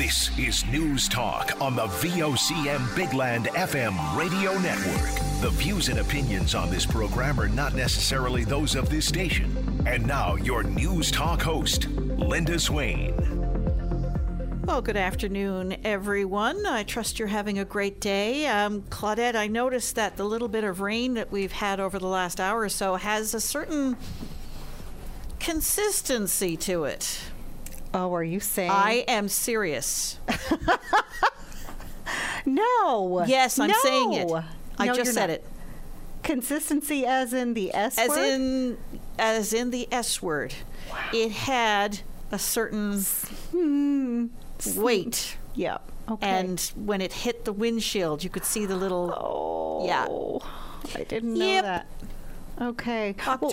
This is News Talk on the VOCM Bigland FM radio network. The views and opinions on this program are not necessarily those of this station. And now, your News Talk host, Linda Swain. Well, good afternoon, everyone. I trust you're having a great day. Um, Claudette, I noticed that the little bit of rain that we've had over the last hour or so has a certain consistency to it. Oh, are you saying? I am serious. no. Yes, I'm no. saying it. I No, just said not. it. Consistency as in the S As word? in as in the S word. It had a certain hmm, weight. Yeah. Okay. And when it hit the windshield, you could see the little oh. yeah. I didn't know Yep. that. Okay. Well,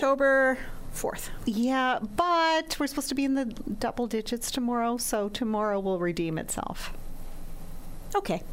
4th. yeah, but we're supposed to be in the double digits tomorrow, so tomorrow will redeem itself. Okay.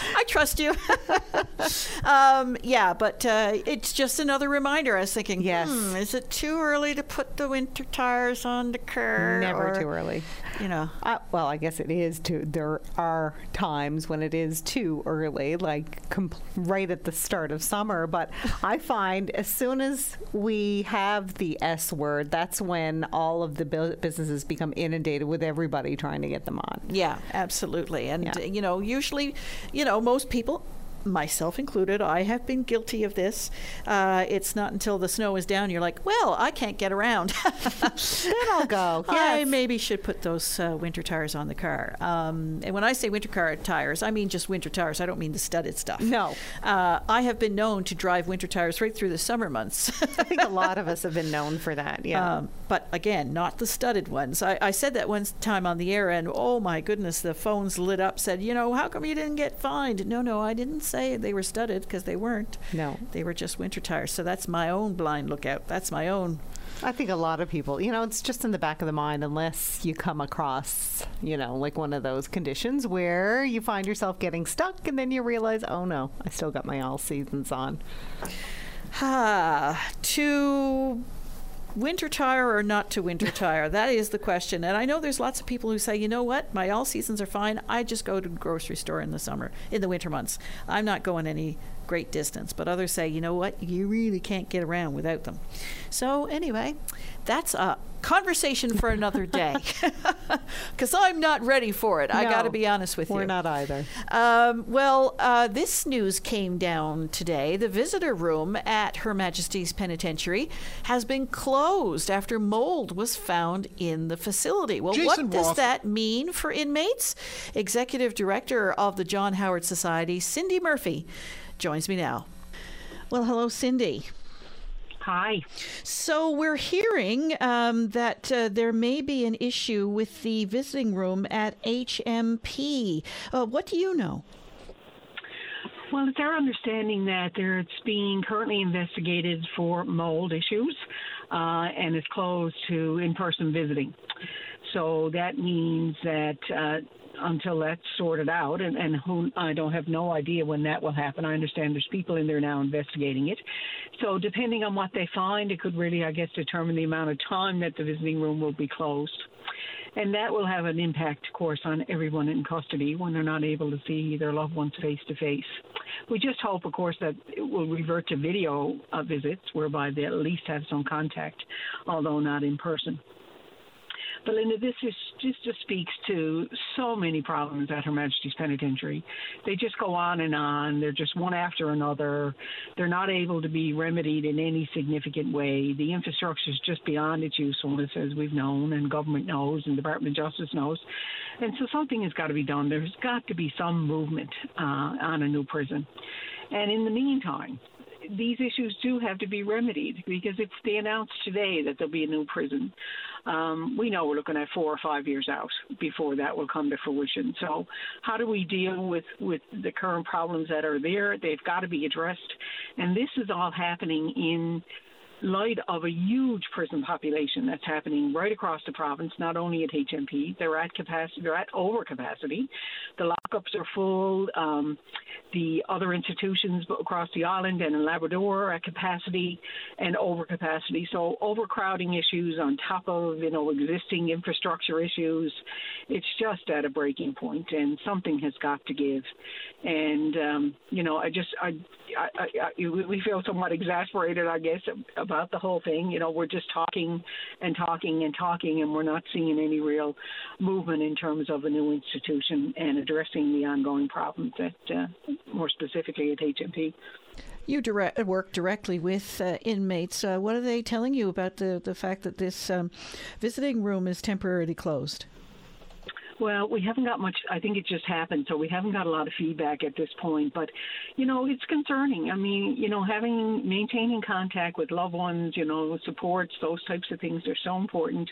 I trust you. um, yeah, but uh, it's just another reminder. I was thinking, Yes. hmm, is it too early to put the winter tires on the car? Never or, too early. You know, Uh, well, I guess it is too. There are times when it is too early, like com- right at the start of summer. But I find as soon as we have the S word, that's when all of the bu- businesses become inundated with everybody trying to get them on. yeah, absolutely. And, Yeah. you know, usually, you know, most people. Myself included, I have been guilty of this. Uh, it's not until the snow is down you're like, well, I can't get around. Then I'll go. I maybe should put those uh, winter tires on the car. Um, and when I say winter car tires, I mean just winter tires. I don't mean the studded stuff. No. Uh, I have been known to drive winter tires right through the summer months. I think a lot of us have been known for that. Yeah. Um, but again, not the studded ones. I, I said that one time on the air, and oh my goodness, the phones lit up. Said, you know, how come you didn't get fined? No, no, I didn't say they were studded because they weren't. No. they were just winter tires. So that's my own blind lookout. That's my own. I think a lot of people, you know, it's just in the back of the mind unless you come across, you know, like one of those conditions where you find yourself getting stuck and then you realize, oh no, I still got my all seasons on. Ah, to winter tire or not to winter tire? That is the question. And I know there's lots of people who say, you know what, my all seasons are fine. I just go to the grocery store in the summer, in the winter months. I'm not going any great distance. But others say, you know what, you really can't get around without them. So anyway, that's a conversation for another day. Because I'm not ready for it. I got to be honest with you. We're not either. Um, well, uh, this news came down today. The visitor room at Her Majesty's Penitentiary has been closed after mold was found in the facility. Well, Jason what does Roth- that mean for inmates? Executive Director of the John Howard Society, Cindy Murphy, joins me now. Well, hello, Cindy. Hi. So we're hearing um, that uh, there may be an issue with the visiting room at HMP. Uh, what do you know? Well, it's our understanding that there, it's being currently investigated for mold issues uh, and is closed to in person visiting. So that means that uh, until that's sorted out, and, and who, I don't have no idea when that will happen. I understand there's people in there now investigating it. So depending on what they find, it could really, I guess, determine the amount of time that the visiting room will be closed. And that will have an impact, of course, on everyone in custody when they're not able to see their loved ones face to face. We just hope, of course, that it will revert to video uh, visits whereby they at least have some contact, although not in person. But Linda, this is just, just speaks to so many problems at Her Majesty's Penitentiary. They just go on and on. They're just one after another. They're not able to be remedied in any significant way. The infrastructure is just beyond its usefulness, as we've known, and government knows, and Department of Justice knows. And so something has got to be done. There's got to be some movement uh, on a new prison. And in the meantime, these issues do have to be remedied because if they announce today that there'll be a new prison, um, we know we're looking at four or five years out before that will come to fruition. So, how do we deal with with the current problems that are there? They've got to be addressed, and this is all happening in light of a huge prison population that's happening right across the province, not only at HMP, they're at capacity, they're at overcapacity. The lockups are full. Um, the other institutions across the island and in Labrador are at capacity and overcapacity. So overcrowding issues on top of you know existing infrastructure issues, it's just at a breaking point, and something has got to give. And um, you know, I just I, I, I we feel somewhat exasperated, I guess, about the whole thing. You know, we're just talking and talking and talking, and we're not seeing any real movement in terms of a new institution and addressing the ongoing problems that, uh, more specifically, at HMP. You direct, work directly with uh, inmates. Uh, what are they telling you about the, the fact that this um, visiting room is temporarily closed? Well, we haven't got much. I think it just happened, so we haven't got a lot of feedback at this point. But, you know, it's concerning. I mean, you know, having maintaining contact with loved ones, you know, supports, those types of things are so important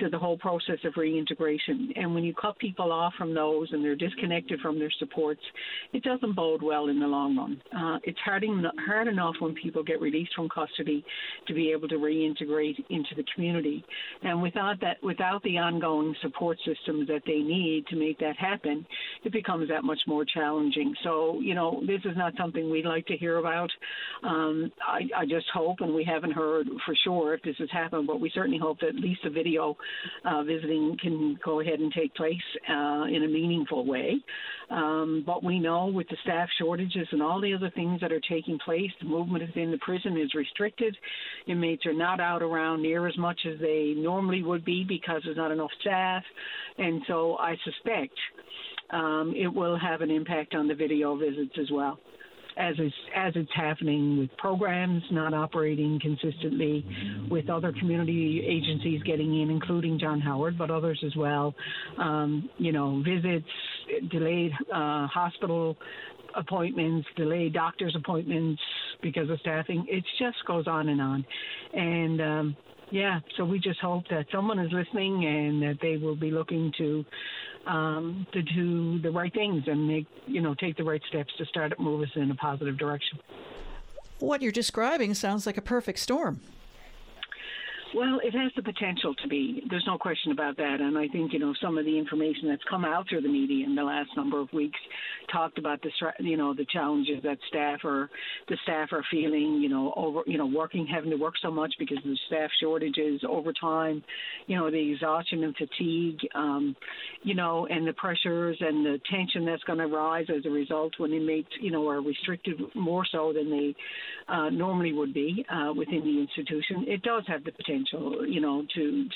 to the whole process of reintegration. And when you cut people off from those and they're disconnected from their supports, it doesn't bode well in the long run. Uh, it's hard, hard enough when people get released from custody to be able to reintegrate into the community. And without that, without the ongoing support systems that they need to make that happen, it becomes that much more challenging. So, you know, this is not something we'd like to hear about. Um, I, I just hope, and we haven't heard for sure if this has happened, but we certainly hope that at least the video uh, visiting can go ahead and take place uh, in a meaningful way. Um, but we know with the staff shortages and all the other things that are taking place, the movement within the prison is restricted. Inmates are not out around near as much as they normally would be because there's not enough staff. And so I suspect um, it will have an impact on the video visits as well as is, as it's happening with programs not operating consistently, with other community agencies getting in, including John Howard, but others as well. Um, you know, visits, delayed uh, hospital appointments, delayed doctor's appointments because of staffing. It just goes on and on, and um, yeah, so we just hope that someone is listening and that they will be looking to um, to do the right things and make you know take the right steps to start move us in a positive direction. What you're describing sounds like a perfect storm. Well, it has the potential to be. There's no question about that. And I think, you know, some of the information that's come out through the media in the last number of weeks talked about the, you know, the challenges that staff are, the staff are feeling, you know, over, you know, working, having to work so much because of the staff shortages, overtime, you know, the exhaustion and fatigue, um, you know, and the pressures and the tension that's going to rise as a result when inmates, you know, are restricted more so than they uh, normally would be uh, within the institution. It does have the potential potential, you know, to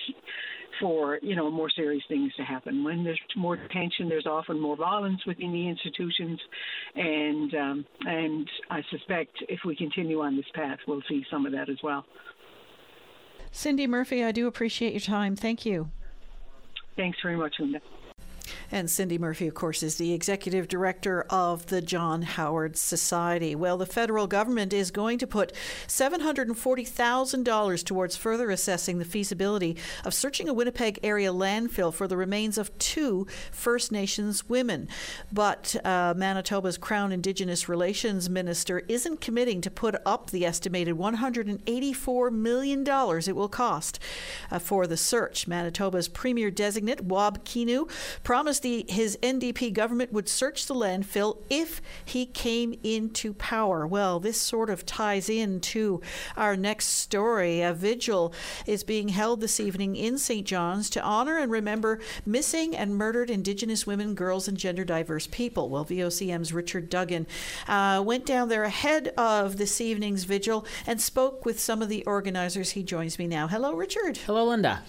for you know more serious things to happen. When there's more tension, there's often more violence within the institutions, and um, and I suspect if we continue on this path, we'll see some of that as well. Cindy Murphy, I do appreciate your time. Thank you. Thanks very much, Linda. And Cindy Murphy, of course, is the executive director of the John Howard Society. Well, the federal government is going to put $740,000 towards further assessing the feasibility of searching a Winnipeg area landfill for the remains of two First Nations women. But uh, Manitoba's Crown Indigenous Relations Minister isn't committing to put up the estimated $184 million it will cost uh, for the search. Manitoba's Premier designate, Wab Kinew, promised the, his NDP government would search the landfill if he came into power. Well, this sort of ties into our next story. A vigil is being held this evening in St. John's to honor and remember missing and murdered Indigenous women, girls, and gender diverse people. Well, VOCM's Richard Duggan uh, went down there ahead of this evening's vigil and spoke with some of the organizers. He joins me now. Hello, Richard. Hello, Linda.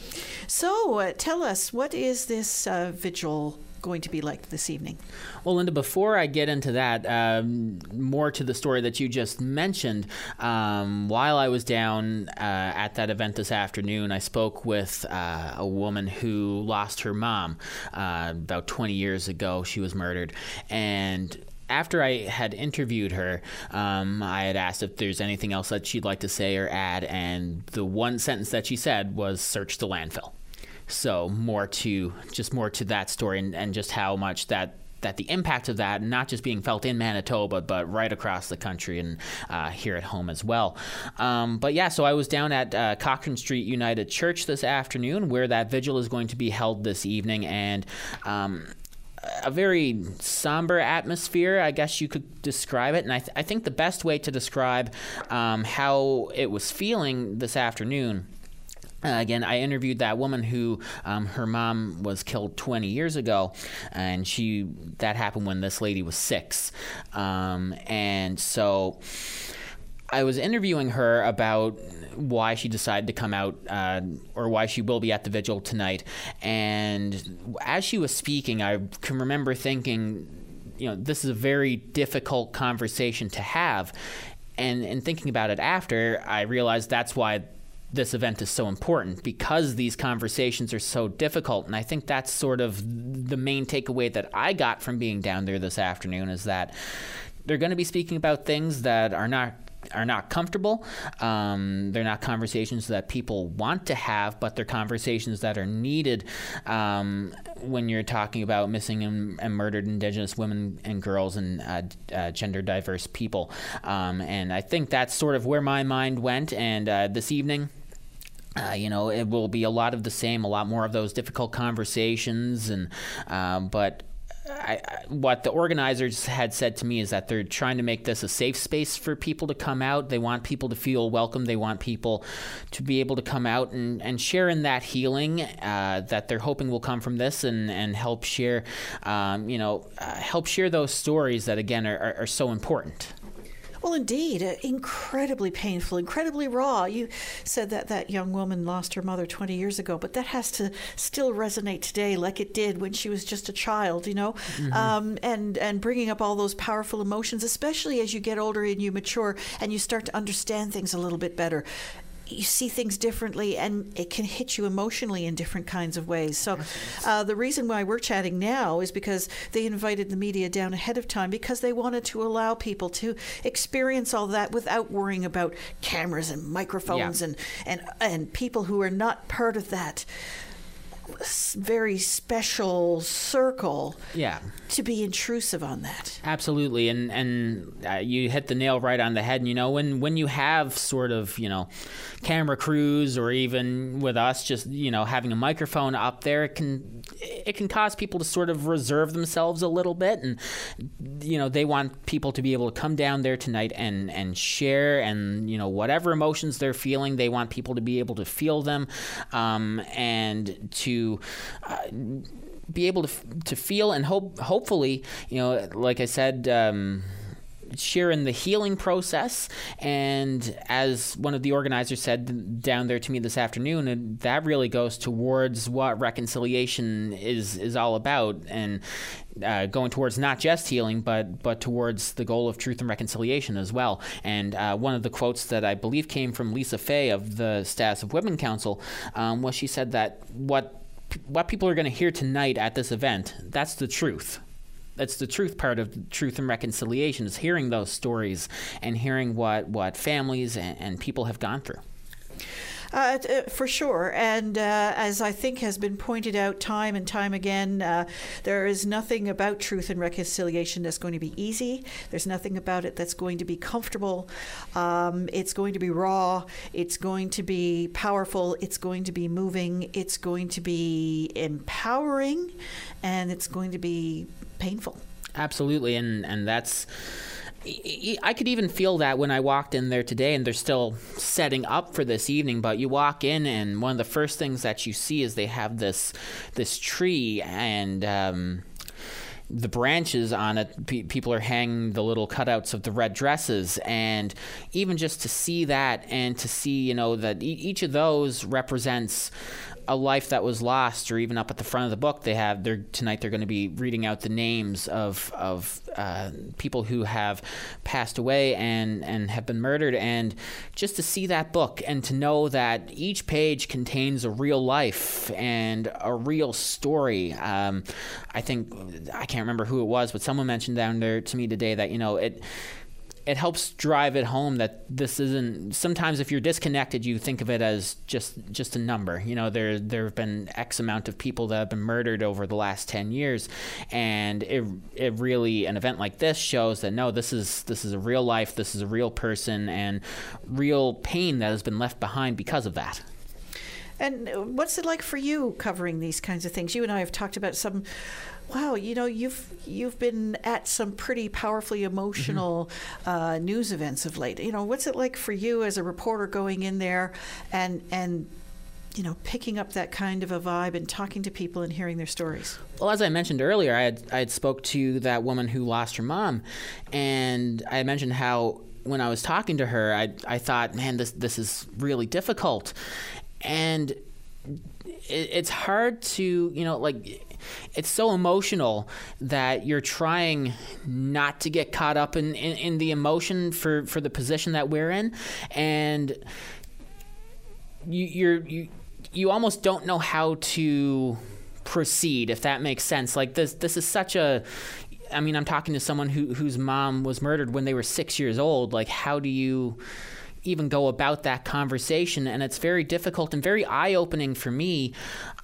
So, uh, tell us, what is this uh, vigil going to be like this evening? Well, Linda, before I get into that, um, more to the story that you just mentioned, um, while I was down uh, at that event this afternoon, I spoke with uh, a woman who lost her mom uh, about 20 years ago. She was murdered. And after I had interviewed her, um, I had asked if there's anything else that she'd like to say or add, and the one sentence that she said was search the landfill. So more to just more to that story and, and just how much that that the impact of that not just being felt in Manitoba, but right across the country and uh, here at home as well. Um, but yeah, so I was down at uh, Cochrane Street United Church this afternoon, where that vigil is going to be held this evening, and. Um, a very somber atmosphere, I guess you could describe it. And I, th- I think the best way to describe um, how it was feeling this afternoon uh, again, I interviewed that woman who um, her mom was killed 20 years ago, and she that happened when this lady was six, um, and so I was interviewing her about why she decided to come out uh, or why she will be at the vigil tonight, and as she was speaking, I can remember thinking, you know, this is a very difficult conversation to have, and and thinking about it after, I realized that's why this event is so important because these conversations are so difficult. And I think that's sort of the main takeaway that I got from being down there this afternoon is that they're going to be speaking about things that are not are not comfortable. Um, they're not conversations that people want to have, but they're conversations that are needed um, when you're talking about missing and, and, murdered Indigenous women and girls and uh, uh, gender diverse people. Um, and I think that's sort of where my mind went. And uh, this evening, uh, you know, it will be a lot of the same, a lot more of those difficult conversations, and um, but I, I, what the organizers had said to me is that they're trying to make this a safe space for people to come out. They want people to feel welcome. They want people to be able to come out and, and share in that healing uh, that they're hoping will come from this and, and help share, um, you know, uh, help share those stories that, again, are, are, are so important. Well, indeed, uh, incredibly painful, incredibly raw. You said that that young woman lost her mother 20 years ago, but that has to still resonate today like it did when she was just a child, you know? Mm-hmm. Um, and, and bringing up all those powerful emotions, especially as you get older and you mature and you start to understand things a little bit better you see things differently and it can hit you emotionally in different kinds of ways. So, uh, the reason why we're chatting now is because they invited the media down ahead of time because they wanted to allow people to experience all that without worrying about cameras and microphones yeah. and, and, and people who are not part of that very special circle yeah. to be intrusive on that. Absolutely and and uh, you hit the nail right on the head and you know when when you have sort of you know camera crews or even with us just you know having a microphone up there it can it can cause people to sort of reserve themselves a little bit and you know they want people to be able to come down there tonight and and share and you know whatever emotions they're feeling they want people to be able to feel them um, and to uh, be able to to feel and hope hopefully you know like I said um, share in the healing process. And as one of the organizers said down there to me this afternoon, that really goes towards what reconciliation is is all about, and uh, going towards not just healing, but but towards the goal of truth and reconciliation as well. And uh, one of the quotes that I believe came from Lisa Fay of the Status of Women Council um, was she said that what what people are going to hear tonight at this event that's the truth that's the truth part of truth and reconciliation is hearing those stories and hearing what what families and, and people have gone through. Uh, uh, for sure. And uh, as I think has been pointed out time and time again, uh, there is nothing about truth and reconciliation that's going to be easy. There's nothing about it that's going to be comfortable. Um, it's going to be raw. It's going to be powerful. It's going to be moving. It's going to be empowering. And it's going to be painful. Absolutely. And, and that's I could even feel that when I walked in there today, and they're still setting up for this evening. But you walk in, and one of the first things that you see is they have this this tree, and um, the branches on it. people are hanging the little cutouts of the red dresses, and even just to see that, and to see you know that each of those represents a life that was lost, or even up at the front of the book, they have they're tonight they're going to be reading out the names of of uh, people who have passed away and and have been murdered, and just to see that book and to know that each page contains a real life and a real story. Um, I think I can't remember who it was, but someone mentioned down there to me today that you know it it helps drive it home that this isn't sometimes if you're disconnected you think of it as just just a number you know there there have been x amount of people that have been murdered over the last 10 years and it it really an event like this shows that no this is this is a real life this is a real person and real pain that has been left behind because of that and what's it like for you covering these kinds of things? You and I have talked about some. Wow, you know you've you've been at some pretty powerfully emotional mm-hmm. uh, news events of late. You know, what's it like for you as a reporter going in there and and you know, picking up that kind of a vibe and talking to people and hearing their stories? Well, as I mentioned earlier, I had I had spoke to that woman who lost her mom, and I mentioned how when I was talking to her, I I thought, man, this this is really difficult, and it, it's hard to you know like it's so emotional that you're trying not to get caught up in, in, in, the emotion for, for the position that we're in and you you're you you almost don't know how to proceed if that makes sense like this this is such a I mean I'm talking to someone who whose mom was murdered when they were 6 years old like how do you even go about that conversation. And it's very difficult and very eye opening for me.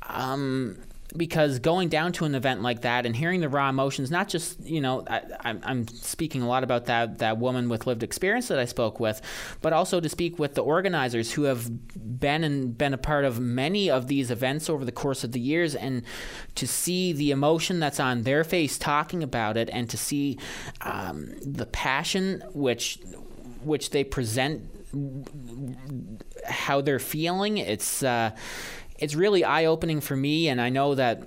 Um, because going down to an event like that and hearing the raw emotions, not just you know, I, am speaking a lot about that that woman with lived experience that I spoke with, but also to speak with the organizers who have been and been a part of many of these events over the course of the years, and to see the emotion that's on their face talking about it, and to see um, the passion which which they present how they're feeling. It's uh, it's really eye opening for me, and I know that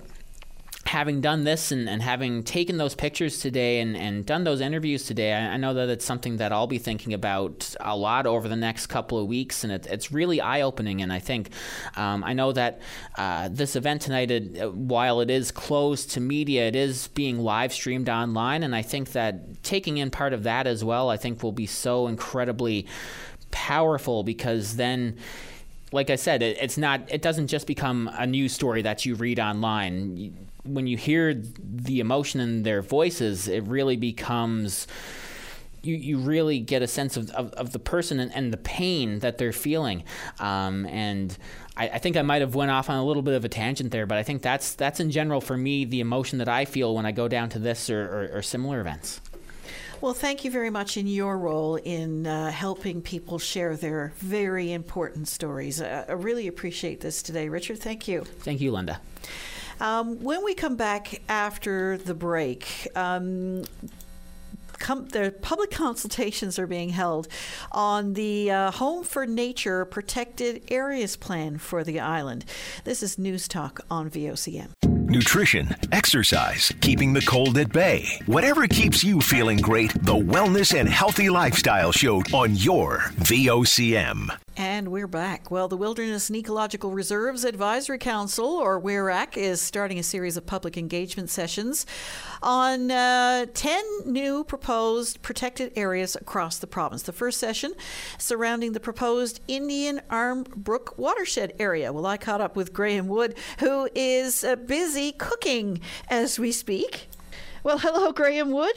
having done this and, and having taken those pictures today and, and done those interviews today, I, I, know that it's something that I'll be thinking about a lot over the next couple of weeks, and it, it's really eye opening. And I think um, I know that uh, this event tonight, it, while it is closed to media, it is being live streamed online, and I think that taking in part of that as well, I think will be so incredibly powerful because then like I said, it, it's not. It doesn't just become a news story that you read online. When you hear the emotion in their voices, it really becomes. You, you really get a sense of, of, of the person and, and, the pain that they're feeling. Um, and I, I, think I might have went off on a little bit of a tangent there, but I think that's that's in general for me the emotion that I feel when I go down to this or, or, or similar events. Well, thank you very much in your role in uh, helping people share their very important stories. Uh, I really appreciate this today. Richard, thank you. Thank you, Linda. Um, when we come back after the break, um, Com- the public consultations are being held on the uh, Home for Nature Protected Areas Plan for the island. This is News Talk on VOCM nutrition, exercise, keeping the cold at bay. Whatever keeps you feeling great, the Wellness and Healthy Lifestyle Show on your VOCM. And we're back. Well, the Wilderness and Ecological Reserves Advisory Council, or WERAC, is starting a series of public engagement sessions on uh, 10 new proposed protected areas across the province. The first session surrounding the proposed Indian Arm Brook watershed area. Well, I caught up with Graham Wood, who is uh, busy cooking as we speak. Well, hello, Graham Wood.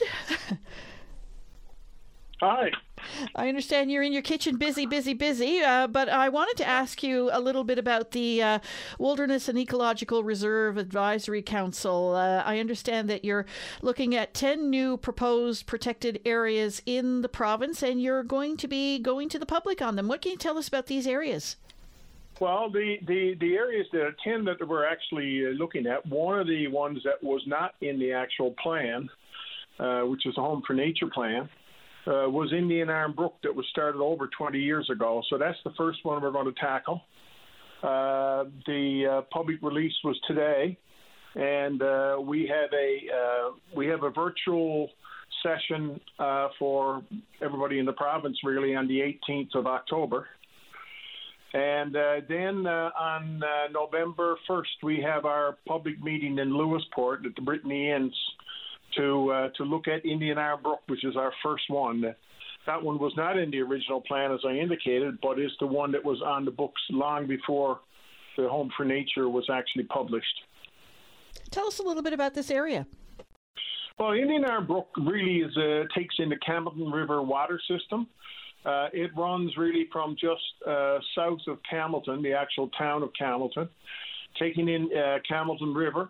Hi. I understand you're in your kitchen, busy, busy, busy. Uh, but I wanted to ask you a little bit about the uh, Wilderness and Ecological Reserve Advisory Council. Uh, I understand that you're looking at 10 new proposed protected areas in the province, and you're going to be going to the public on them. What can you tell us about these areas? Well, the, the, the areas, the 10 that we're actually uh, looking at, one of the ones that was not in the actual plan, uh, which is a Home for Nature plan, uh, was Indian Arm Brook that was started over 20 years ago. So that's the first one we're going to tackle. Uh, the uh, public release was today, and uh, we have a we have a virtual session for everybody in the province really on the 18th of October. And then on November 1st, we have our public meeting in Lewisporte at the Brittany Inns to uh, to look at Indian Arm Brook, which is our first one. That one was not in the original plan, as I indicated, but is the one that was on the books long before the Home for Nature was actually published. Tell us a little bit about this area. Well, Indian Arm Brook really is uh, takes in the Campbellton River water system. Uh, it runs really from just uh, south of Campbellton, the actual town of Campbellton, taking in uh, Campbellton River,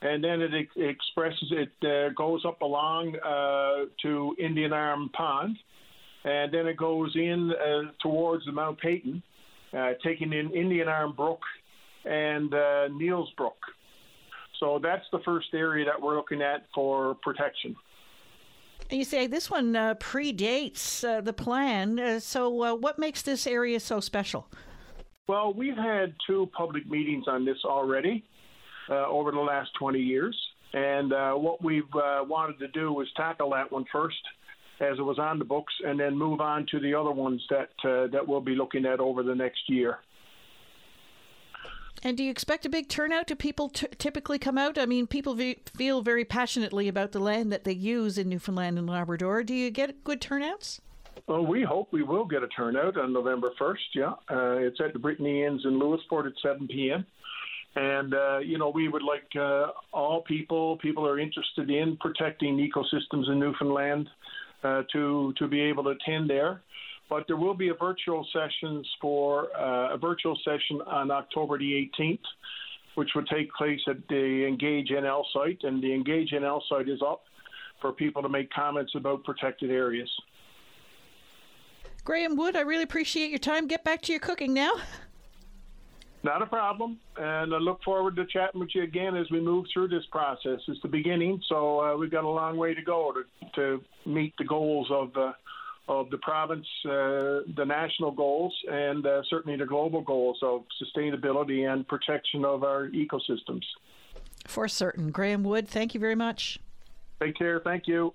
and then it, it expresses it uh, goes up along uh, to Indian Arm Pond, and then it goes in uh, towards the Mount Peyton, taking in Indian Arm Brook and Neils Brook. So that's the first area that we're looking at for protection. You say this one uh, predates uh, the plan. Uh, so, uh, what makes this area so special? Well, we've had two public meetings on this already uh, over the last 20 years. And uh, what we've wanted to do was tackle that one first as it was on the books and then move on to the other ones that, that we'll be looking at over the next year. And do you expect a big turnout? Do people t- typically come out? I mean, people v- feel very passionately about the land that they use in Newfoundland and Labrador. Do you get good turnouts? Well, we hope we will get a turnout on November 1st, yeah. Uh, it's at the Brittany Inns in Lewisporte at 7 p.m. And, uh, you know, we would like uh, all people, people are interested in protecting ecosystems in Newfoundland uh, to, to be able to attend there but there will be a virtual sessions for uh, a virtual session on October the 18th, which would take place at the Engage NL site, and the Engage NL site is up for people to make comments about protected areas. Graham Wood, I really appreciate your time. Get back to your cooking now. Not a problem, and I look forward to chatting with you again as we move through this process. It's the beginning, so uh, we've got a long way to go to, to meet the goals of uh, of the province, uh, the national goals, and uh, certainly the global goals of sustainability and protection of our ecosystems. For certain. Graham Wood, thank you very much. Take care. Thank you.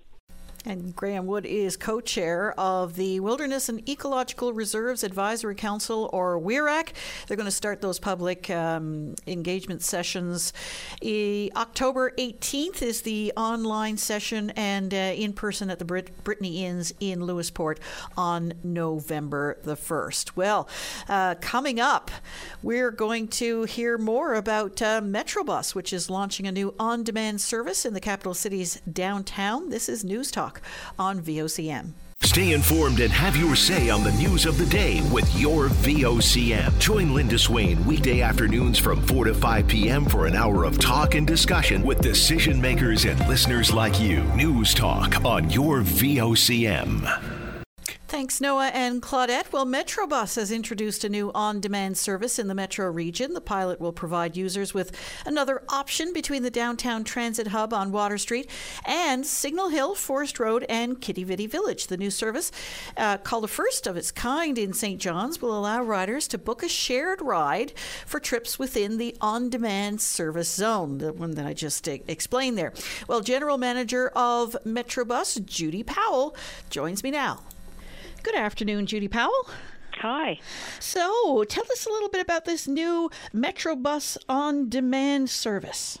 And Graham Wood is co chair of the Wilderness and Ecological Reserves Advisory Council, or WERAC. They're going to start those public um, engagement sessions. E- October 18th is the online session, and uh, in person at the Brit- Brittany Inns in Lewisporte on November the 1st. Well, uh, coming up, we're going to hear more about uh, Metrobus, which is launching a new on demand service in the capital city's downtown. This is News Talk on VOCM. Stay informed and have your say on the news of the day with your VOCM. Join Linda Swain weekday afternoons from 4 to 5 p.m. for an hour of talk and discussion with decision makers and listeners like you. News Talk on your VOCM. Thanks, Noah and Claudette. Well, Metrobus has introduced a new on demand service in the metro region. The pilot will provide users with another option between the downtown transit hub on Water Street and Signal Hill, Forest Road, and Quidi-Vidi Village. The new service, uh, called the first of its kind in St. John's, will allow riders to book a shared ride for trips within the on demand service zone, the one that I just uh, explained there. Well, General Manager of Metrobus, Judy Powell, joins me now. Good afternoon, Judy Powell. Hi. So, tell us a little bit about this new Metrobus on demand service.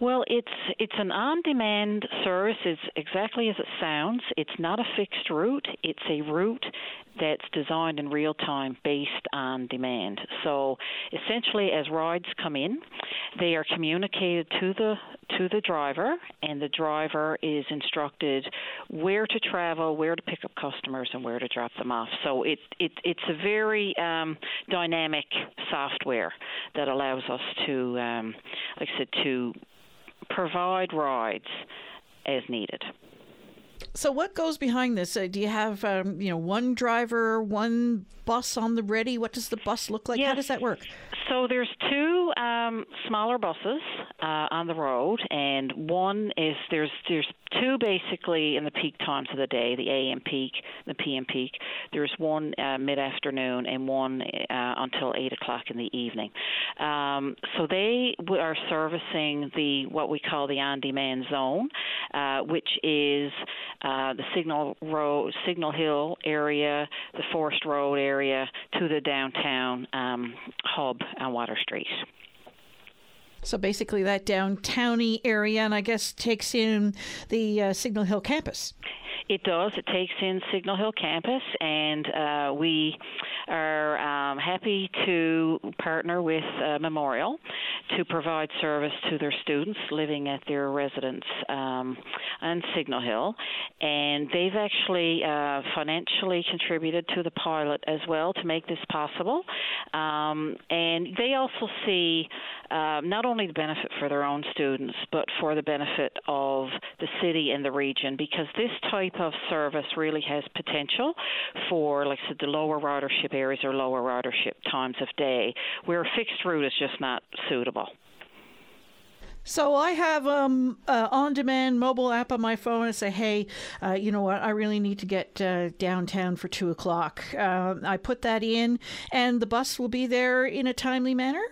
Well, it's it's an on-demand service. It's exactly as it sounds. It's not a fixed route. It's a route that's designed in real time based on demand. So essentially as rides come in, they are communicated to the to the driver and the driver is instructed where to travel, where to pick up customers and where to drop them off. So it, it it's a very um, dynamic software that allows us to um, like I said to provide rides as needed. So, what goes behind this? Uh, do you have, um, you know, one driver, one bus on the ready? What does the bus look like? Yes. How does that work? So there's two um, smaller buses uh, on the road, and one is there's there's two basically in the peak times of the day, the AM peak, the PM peak. There's one uh, mid afternoon and one uh, until eight o'clock in the evening. Um, so they are servicing the what we call the on-demand zone, uh, which is uh, the Signal Road, Signal Hill area, the Forest Road area to the downtown um, hub on Water Street. So basically, that downtowny area, and I guess takes in the uh, Signal Hill campus. It does. It takes in Signal Hill campus, and uh, we are um, happy to partner with uh, Memorial to provide service to their students living at their residence um, on Signal Hill, and they've actually uh, financially contributed to the pilot as well to make this possible. Um, and they also see uh, not only the benefit for their own students, but for the benefit of the city and the region, because this type of service really has potential for, like I said, the lower ridership areas or lower ridership times of day, where a fixed route is just not suitable. So I have um uh, on-demand mobile app on my phone and say, hey, uh, you know what? I really need to get uh, downtown for two o'clock. Uh, I put that in, and the bus will be there in a timely manner.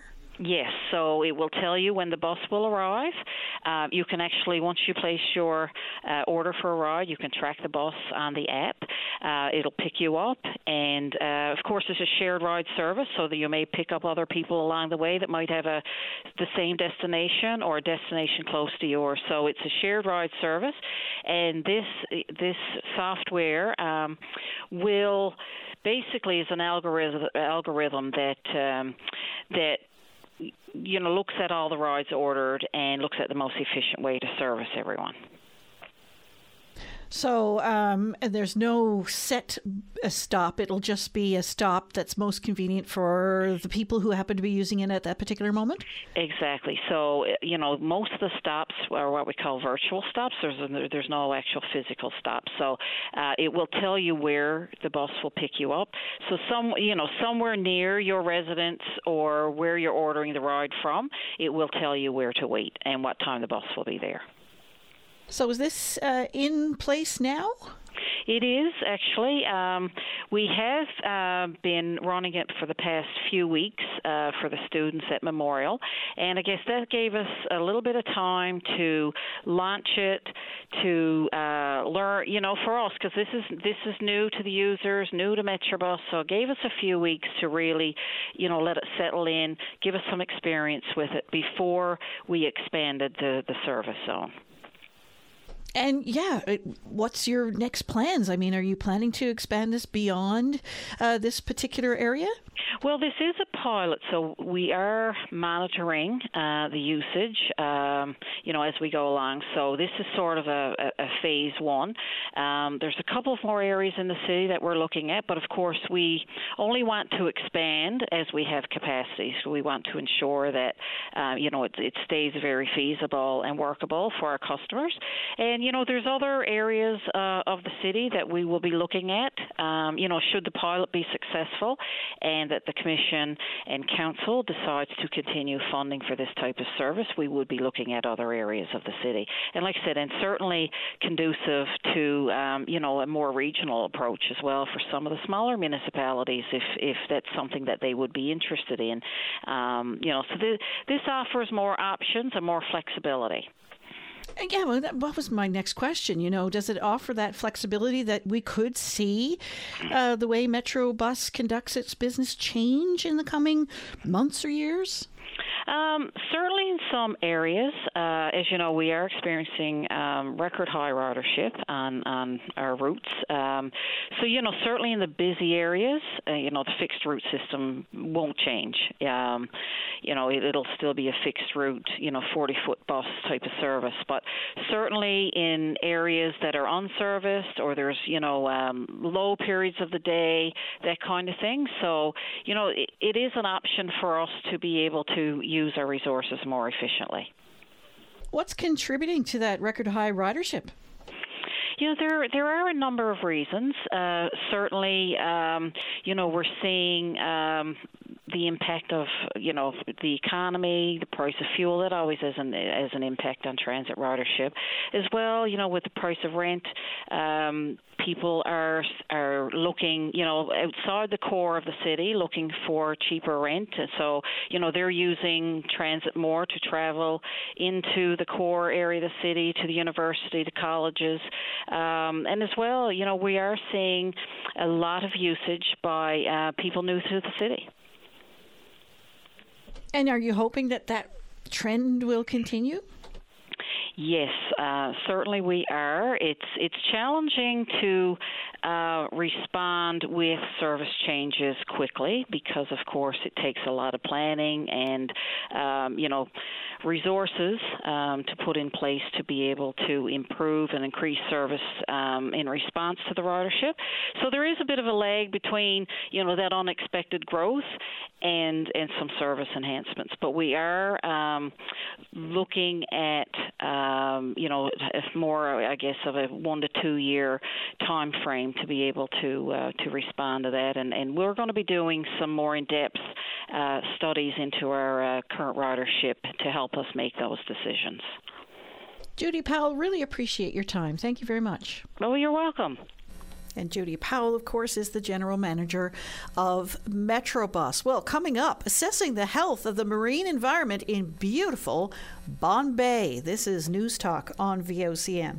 Yes, so it will tell you when the bus will arrive. Uh, you can actually, once you place your uh, order for a ride, you can track the bus on the app. Uh, it'll pick you up, and uh, of course, it's a shared ride service, so that you may pick up other people along the way that might have a the same destination or a destination close to yours. So it's a shared ride service, and this this software um, will basically is an algorithm algorithm that um, that you know, looks at all the rides ordered and looks at the most efficient way to service everyone. So um, there's no set a stop. It'll just be a stop that's most convenient for the people who happen to be using it at that particular moment. Exactly. So you know, most of the stops are what we call virtual stops. There's there's no actual physical stop. So uh, it will tell you where the bus will pick you up. So some you know somewhere near your residence or where you're ordering the ride from, it will tell you where to wait and what time the bus will be there. So is this uh, in place now? It is actually. Um, we have uh, been running it for the past few weeks uh, for the students at Memorial, and I guess that gave us a little bit of time to launch it, to uh, learn. You know, for us because this is this is new to the users, new to Metrobus, so it gave us a few weeks to really, you know, let it settle in, give us some experience with it before we expanded the the service zone. And yeah, what's your next plans? I mean, are you planning to expand this beyond uh, this particular area? Well, this is a pilot, so we are monitoring uh, the usage, um, you know, as we go along. So this is sort of a, a, phase one. Um, there's a couple of more areas in the city that we're looking at, but of course we only want to expand as we have capacity. So we want to ensure that, uh, you know, it, it stays very feasible and workable for our customers. And you know, there's other areas uh, of the city that we will be looking at. Um, you know, should the pilot be successful, and that the commission and council decides to continue funding for this type of service, we would be looking at other areas of the city. And like I said, and certainly conducive to um, you know a more regional approach as well for some of the smaller municipalities, if if that's something that they would be interested in. Um, you know, so the, this offers more options and more flexibility. Yeah, well, that, what was my next question? You know, does it offer that flexibility that we could see uh, the way Metro Bus conducts its business change in the coming months or years? Um, certainly in some areas, uh, as you know, we are experiencing um, record high ridership on, on our routes. Um, so, you know, certainly in the busy areas, uh, you know, the fixed route system won't change. Um, you know, it, will still be a fixed route, you know, 40 foot bus type of service. But certainly in areas that are unserviced or there's, you know, um, low periods of the day, that kind of thing. So, you know, it, it is an option for us to be able to use our resources more efficiently. What's contributing to that record high ridership? You know, there there are a number of reasons. Uh, certainly, um, you know, we're seeing um, the impact of you know the economy, the price of fuel. That always has an has an impact on transit ridership, as well. You know, with the price of rent, um, people are are looking you know outside the core of the city, looking for cheaper rent. So you know they're using transit more to travel into the core area of the city, to the university, to colleges, um, and as well, you know we are seeing a lot of usage by uh, people new to the city. And are you hoping that that trend will continue? Yes, uh, certainly we are. It's it's challenging to uh, respond with service changes quickly because, of course, it takes a lot of planning and um, you know resources um, to put in place to be able to improve and increase service um, in response to the ridership. So there is a bit of a lag between you know that unexpected growth and and some service enhancements. But we are um, looking at um, you know it's more, I guess, of a one to two year time frame to be able to uh, to respond to that. And, and we're going to be doing some more in depth uh, studies into our uh, current ridership to help us make those decisions. Judy Powell, really appreciate your time. Thank you very much. Oh, you're welcome. And Judy Powell, of course, is the general manager of Metrobus. Well, coming up, assessing the health of the marine environment in beautiful Bonne Bay. This is News Talk on VOCM.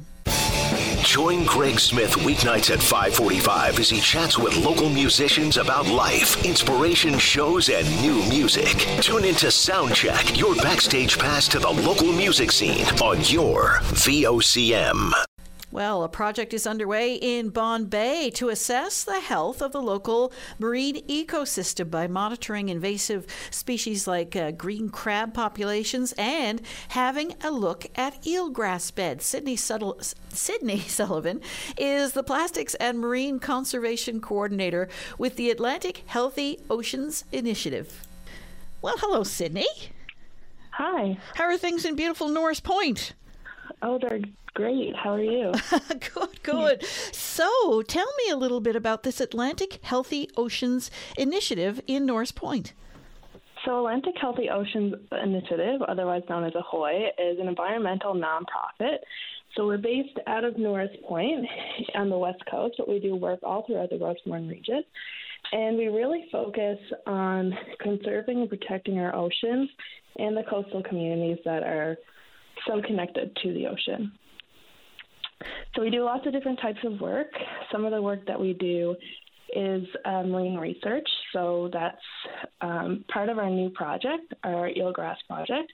Join Greg Smith weeknights at 545 as he chats with local musicians about life, inspiration shows, and new music. Tune into Soundcheck, your backstage pass to the local music scene on your VOCM. Well, a project is underway in Bonne Bay to assess the health of the local marine ecosystem by monitoring invasive species like uh, green crab populations and having a look at eelgrass beds. Sydney, Suttle- Sydney Sullivan is the Plastics and Marine Conservation Coordinator with the Atlantic Healthy Oceans Initiative. Well, hello, Sydney. Hi. How are things in beautiful Norris Point? Oh, they're great. How are you? good, good. So, tell me a little bit about this Atlantic Healthy Oceans Initiative in Norris Point. So, Atlantic Healthy Oceans Initiative, otherwise known as AHOI, is an environmental nonprofit. So, we're based out of Norris Point on the West Coast, but we do work all throughout the Gros Morne region. And we really focus on conserving and protecting our oceans and the coastal communities that are so connected to the ocean. So we do lots of different types of work. Some of the work that we do is uh, marine research. So that's um, part of our new project, our eelgrass project,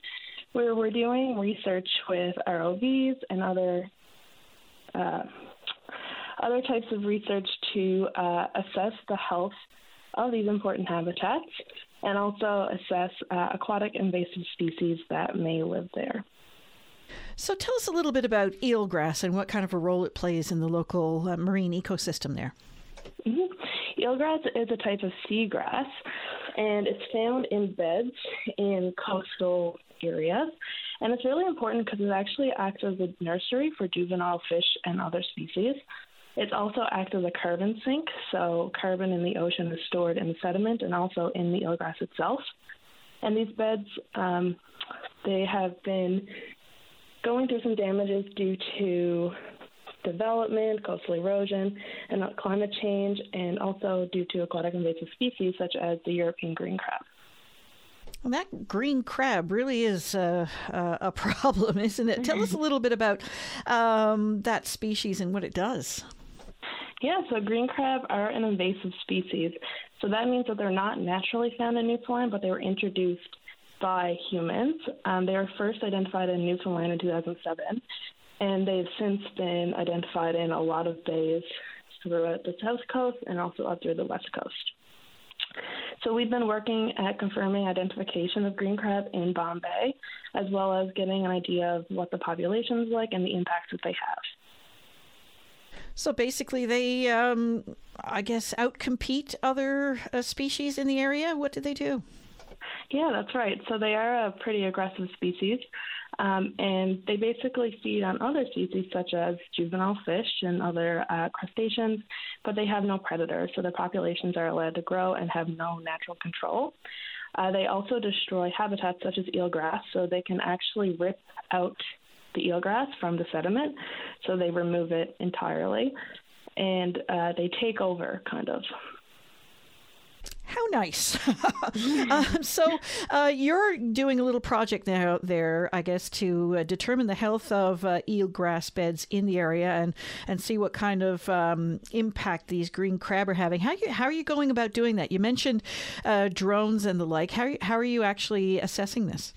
where we're doing research with ROVs and other uh, other types of research to uh, assess the health of these important habitats and also assess uh, aquatic invasive species that may live there. So tell us a little bit about eelgrass and what kind of a role it plays in the local uh, marine ecosystem there. Mm-hmm. Eelgrass is a type of seagrass, and it's found in beds in coastal areas. And it's really important because it actually acts as a nursery for juvenile fish and other species. It also acts as a carbon sink, so carbon in the ocean is stored in the sediment and also in the eelgrass itself. And these beds, um, they have been going through some damages due to development, coastal erosion, and climate change, and also due to aquatic invasive species such as the European green crab. Well, that green crab really is uh, uh, a problem, isn't it? Tell us a little bit about um, that species and what it does. Yeah, so green crab are an invasive species. So that means that they're not naturally found in Newfoundland, but they were introduced by humans. Um, they were first identified in Newfoundland in 2007, and they've since been identified in a lot of bays throughout the south coast and also up through the west coast. So we've been working at confirming identification of green crab in Bonne Bay, as well as getting an idea of what the population is like and the impacts that they have. So basically, they, um, I guess, outcompete other uh, species in the area. What do they do? Yeah, that's right. So they are a pretty aggressive species, um, and they basically feed on other species such as juvenile fish and other uh, crustaceans, but they have no predators, so their populations are allowed to grow and have no natural control. Uh, they also destroy habitats such as eelgrass, so they can actually rip out the eelgrass from the sediment, so they remove it entirely, and uh, they take over, kind of. How nice. um, so, uh, you're doing a little project now there, I guess, to uh, determine the health of uh, eelgrass beds in the area and, and see what kind of um, impact these green crab are having. How, you, how are you going about doing that? You mentioned uh, drones and the like. How, how are you actually assessing this?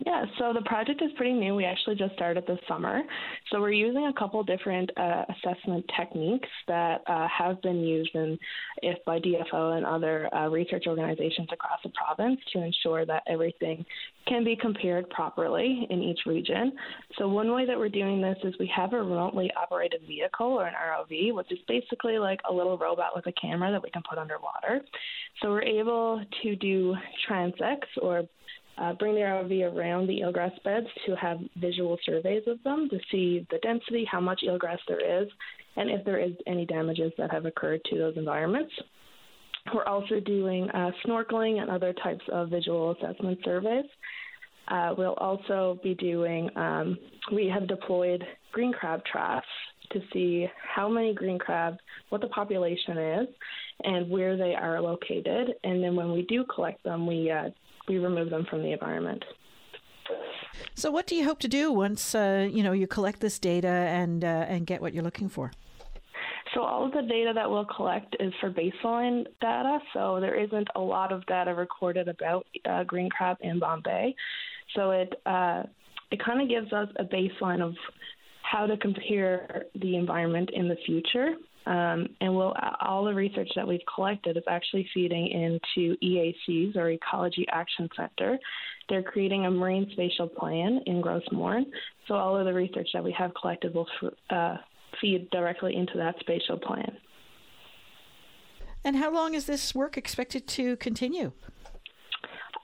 Yeah, so the project is pretty new. We actually just started this summer. So we're using a couple different uh, assessment techniques that uh, have been used in if by DFO and other uh, research organizations across the province to ensure that everything can be compared properly in each region. So one way that we're doing this is we have a remotely operated vehicle or an ROV, which is basically like a little robot with a camera that we can put underwater. So we're able to do transects or uh, bring the ROV around the eelgrass beds to have visual surveys of them to see the density, how much eelgrass there is, and if there is any damages that have occurred to those environments. We're also doing uh, snorkeling and other types of visual assessment surveys. Uh, we'll also be doing, um, we have deployed green crab traps to see how many green crabs, what the population is, and where they are located. And then when we do collect them, we uh, we remove them from the environment. So, what do you hope to do once uh, you know you collect this data and uh, and get what you're looking for? So all of the data that we'll collect is for baseline data. So there isn't a lot of data recorded about uh, green crab in Bonne Bay. So it uh, it kind of gives us a baseline of how to compare the environment in the future. Um, and we'll, all the research that we've collected is actually feeding into EACs or Ecology Action Center. They're creating a marine spatial plan in Gros Morne. So all of the research that we have collected will uh, feed directly into that spatial plan. And how long is this work expected to continue?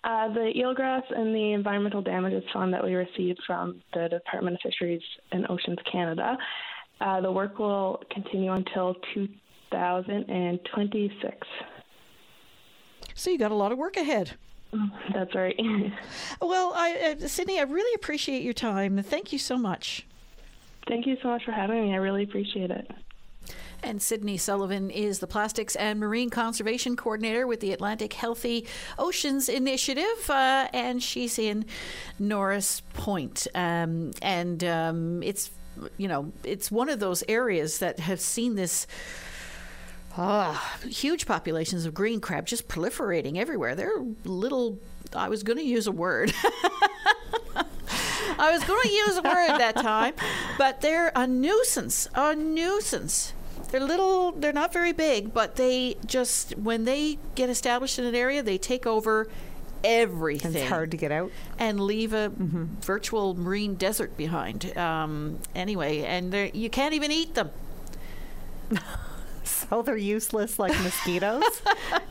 Uh, the eelgrass and the environmental damages fund that we received from the Department of Fisheries and Oceans Canada uh, the work will continue until 2026. So you got a lot of work ahead. That's right. well, I, uh, Sydney, I really appreciate your time. Thank you so much. Thank you so much for having me. I really appreciate it. And Sydney Sullivan is the Plastics and Marine Conservation Coordinator with the Atlantic Healthy Oceans Initiative, uh, and she's in Norris Point. Um, and um, it's you know, it's one of those areas that have seen this. Uh, huge populations of green crab just proliferating everywhere. They're little. I was going to use a word. I was going to use a word that time, but they're a nuisance. A nuisance. They're little. They're not very big, but they just when they get established in an area, they take over everything. It's hard to get out. And leave a mm-hmm. virtual marine desert behind. Um, anyway, and you can't even eat them. so they're useless like mosquitoes,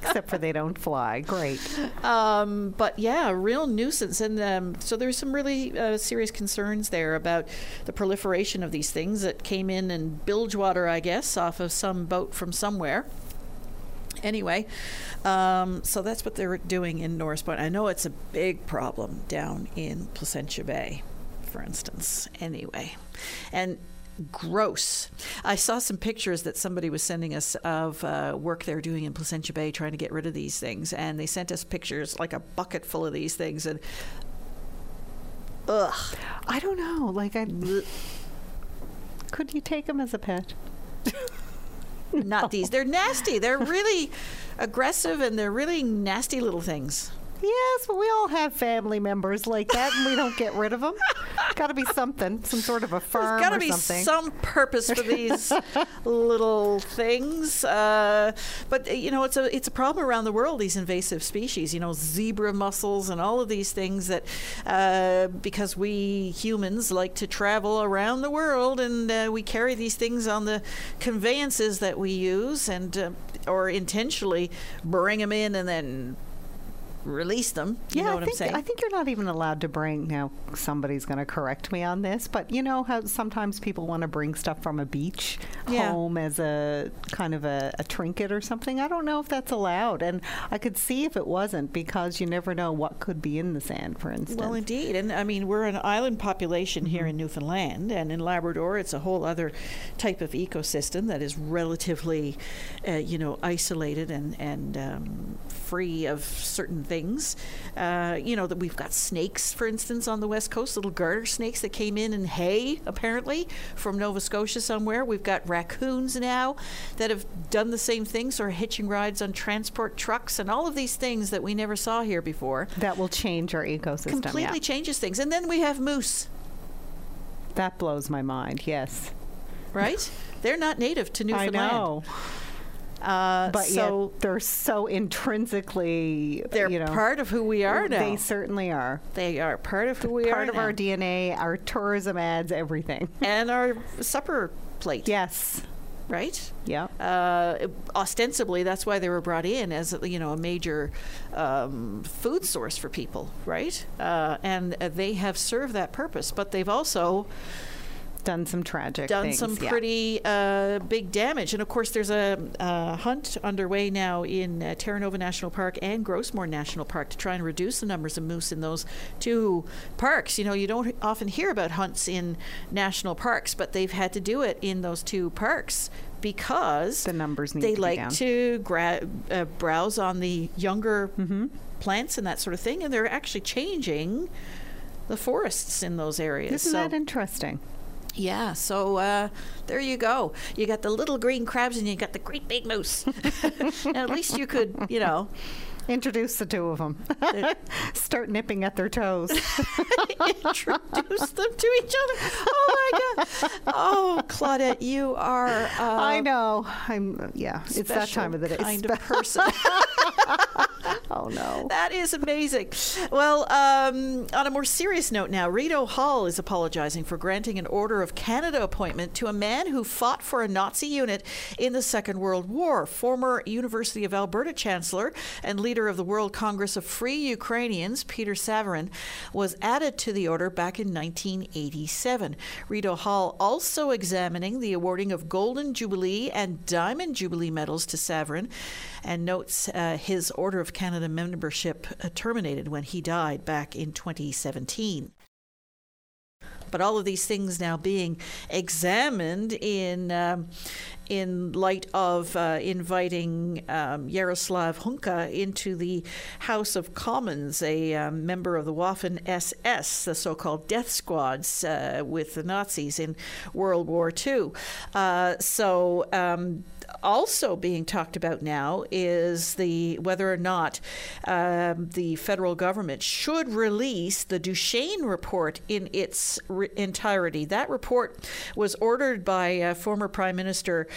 except for they don't fly. Great. Um, but yeah, real nuisance. And um, so there's some really uh, serious concerns there about the proliferation of these things that came in and bilge water, I guess, off of some boat from somewhere. Anyway, um, so that's what they're doing in Norris Point. I know it's a big problem down in Placentia Bay, for instance. Anyway, and gross. I saw some pictures that somebody was sending us of uh, work they're doing in Placentia Bay trying to get rid of these things, and they sent us pictures like a bucket full of these things, and ugh. I don't know. Like I. Could you take them as a pet? Not these. They're nasty. They're really aggressive and they're really nasty little things. Yes, but we all have family members like that, and we don't get rid of them. got to be something, some sort of a farm There's got to be something. some purpose for these little things. Uh, but uh, you know, it's a it's a problem around the world. These invasive species, you know, zebra mussels and all of these things that uh, because we humans like to travel around the world and uh, we carry these things on the conveyances that we use and uh, or intentionally bring them in and then release them. You yeah, know what I think, I'm saying? I think you're not even allowed to bring. Now, somebody's going to correct me on this, but you know how sometimes people want to bring stuff from a beach yeah. home as a kind of a, a, trinket or something. I don't know if that's allowed, and I could see if it wasn't because you never know what could be in the sand, for instance. Well, indeed, and I mean we're an island population mm-hmm. here in Newfoundland, and in Labrador, it's a whole other type of ecosystem that is relatively, uh, you know, isolated and and um, free of certain things things. Uh, you know that we've got snakes, for instance, on the west coast, little garter snakes that came in in hay, apparently from Nova Scotia somewhere. We've got raccoons now that have done the same thing, so hitching rides on transport trucks and all of these things that we never saw here before. That will change our ecosystem. Completely yeah. changes things, and then we have moose. That blows my mind. Yes. Right? They're not native to Newfoundland. I know. Uh, but so yet they're so intrinsically they're you know, part of who we are now. They certainly are. They are part of who we part are. Part of now. our DNA, our tourism ads, everything. And our supper plate. Yes. Right. Yeah. Uh, ostensibly, that's why they were brought in as you know a major um, food source for people, right? Uh, and uh, they have served that purpose, but they've also done some tragic done things, some yeah. pretty uh, big damage. And of course, there's a, a hunt underway now in uh, Terra Nova National Park and Gros Morne National Park to try and reduce the numbers of moose in those two parks. You know, you don't often hear about hunts in national parks, but they've had to do it in those two parks because the numbers need they to like down. to gra- uh, browse on the younger mm-hmm. plants and that sort of thing, and they're actually changing the forests in those areas. Isn't so that interesting? Yeah, so uh, there you go. You got the little green crabs and you got the great big moose. at least you could, you know, introduce the two of them. Start nipping at their toes. introduce them to each other. Oh my god! Oh, Claudette, you are. Uh, I know. I'm. Yeah, it's that time of the day. Kind of person. oh no. That is amazing. Well, um, on a more serious note now, Rideau Hall is apologizing for granting an Order of Canada appointment to a man who fought for a Nazi unit in the Second World War. Former University of Alberta Chancellor and leader of the World Congress of Free Ukrainians, Peter Savaryn, was added to the order back in 1987. Rideau Hall also examining the awarding of Golden Jubilee and Diamond Jubilee medals to Savaryn and notes uh, his Order of Canada membership uh, terminated when he died back in 2017. But all of these things now being examined in um, in light of uh, inviting um, Yaroslav Hunka into the House of Commons, a um, member of the Waffen SS, the so-called death squads uh, with the Nazis in World War II. Uh, so um, also being talked about now is the whether or not um, the federal government should release the Deschênes report in its re- entirety. That report was ordered by uh, former Prime Minister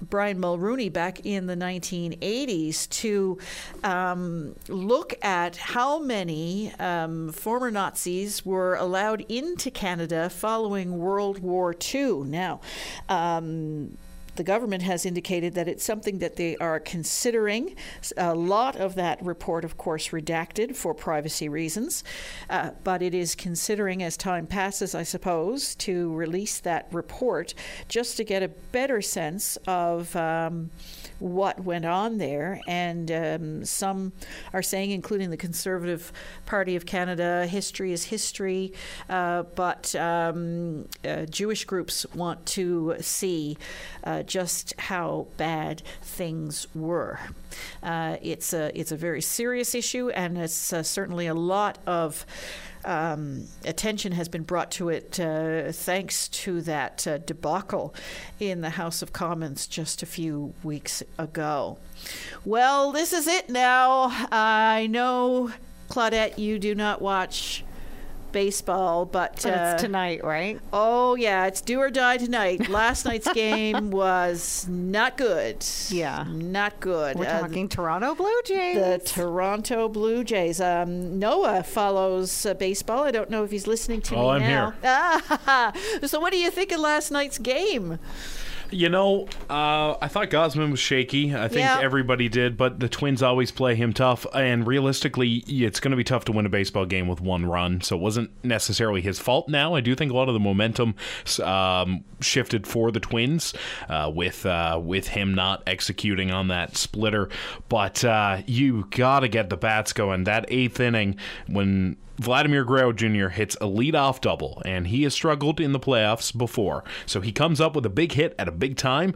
Brian Mulroney back in the 1980s to um, look at how many um, former Nazis were allowed into Canada following World War II. Now, um, the government has indicated that it's something that they are considering. A lot of that report, of course, redacted for privacy reasons, uh, but it is considering as time passes, I suppose, to release that report just to get a better sense of. Um, what went on there. And um, some are saying, including the Conservative Party of Canada, history is history. Uh, but um, uh, Jewish groups want to see uh, just how bad things were. Uh, it's a it's a very serious issue, and it's uh, certainly a lot of um, attention has been brought to it uh, thanks to that uh, debacle in the House of Commons just a few weeks ago. Well, this is it now. I know, Claudette, you do not watch baseball, but, But uh, it's tonight, right? Oh yeah, it's do or die tonight. Last night's game was not good. Yeah. not good. We're Uh, talking Toronto Blue Jays. the Toronto Blue Jays. Um, Noah follows uh, baseball. I don't know if he's listening to Oh, me I'm now. here. So what do you think of last night's game? You know, uh, I thought Gausman was shaky. I think everybody did, but the Twins always play him tough. And realistically, it's going to be tough to win a baseball game with one run. So it wasn't necessarily his fault. Now I do think a lot of the momentum um, shifted for the Twins uh, with uh, with him not executing on that splitter. But uh, you got to get the bats going. That eighth inning when Vladimir Guerrero Jr. hits a leadoff double, and he has struggled in the playoffs before. So he comes up with a big hit at a big time,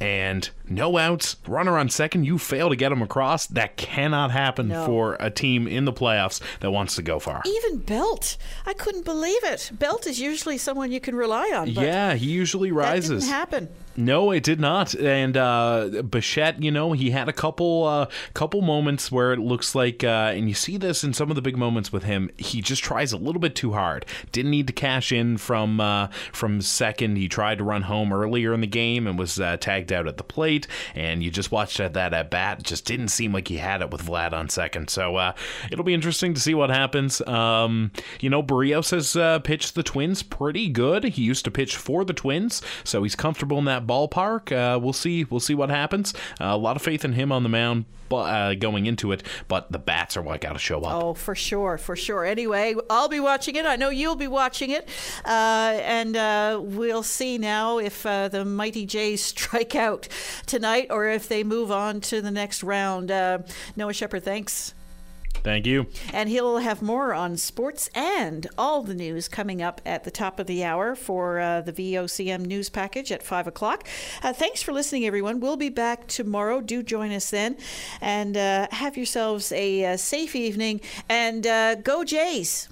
and no outs, runner on second, you fail to get him across. That cannot happen No. for a team in the playoffs that wants to go far. Even Belt, I couldn't believe it. Belt is usually someone you can rely on. But Yeah, he usually rises. that didn't happen. No, it did not. And uh, Bichette, you know, he had a couple uh, couple moments where it looks like, uh, and you see this in some of the big moments with him. He just tries a little bit too hard. Didn't need to cash in from uh, from second. He tried to run home earlier in the game and was uh, tagged out at the plate. And you just watched that, that at bat. Just didn't seem like he had it with Vlad on second. So uh, it'll be interesting to see what happens. Um, you know, Berrios has uh, pitched the Twins pretty good. He used to pitch for the Twins, so he's comfortable in that ballpark. Uh, we'll see. We'll see what happens. Uh, a lot of faith in him on the mound. Uh, going into it, but the bats are what got to show up. Oh, for sure, for sure. Anyway, I'll be watching it. I know you'll be watching it. Uh, and uh, we'll see now if uh, the Mighty Jays strike out tonight or if they move on to the next round. Noah Shepard, thanks. Thank you. And he'll have more on sports and all the news coming up at the top of the hour for uh, the VOCM news package at 5 o'clock. Uh, thanks for listening, everyone. We'll be back tomorrow. Do join us then. And uh, have yourselves a uh, safe evening. And uh, go, Jays.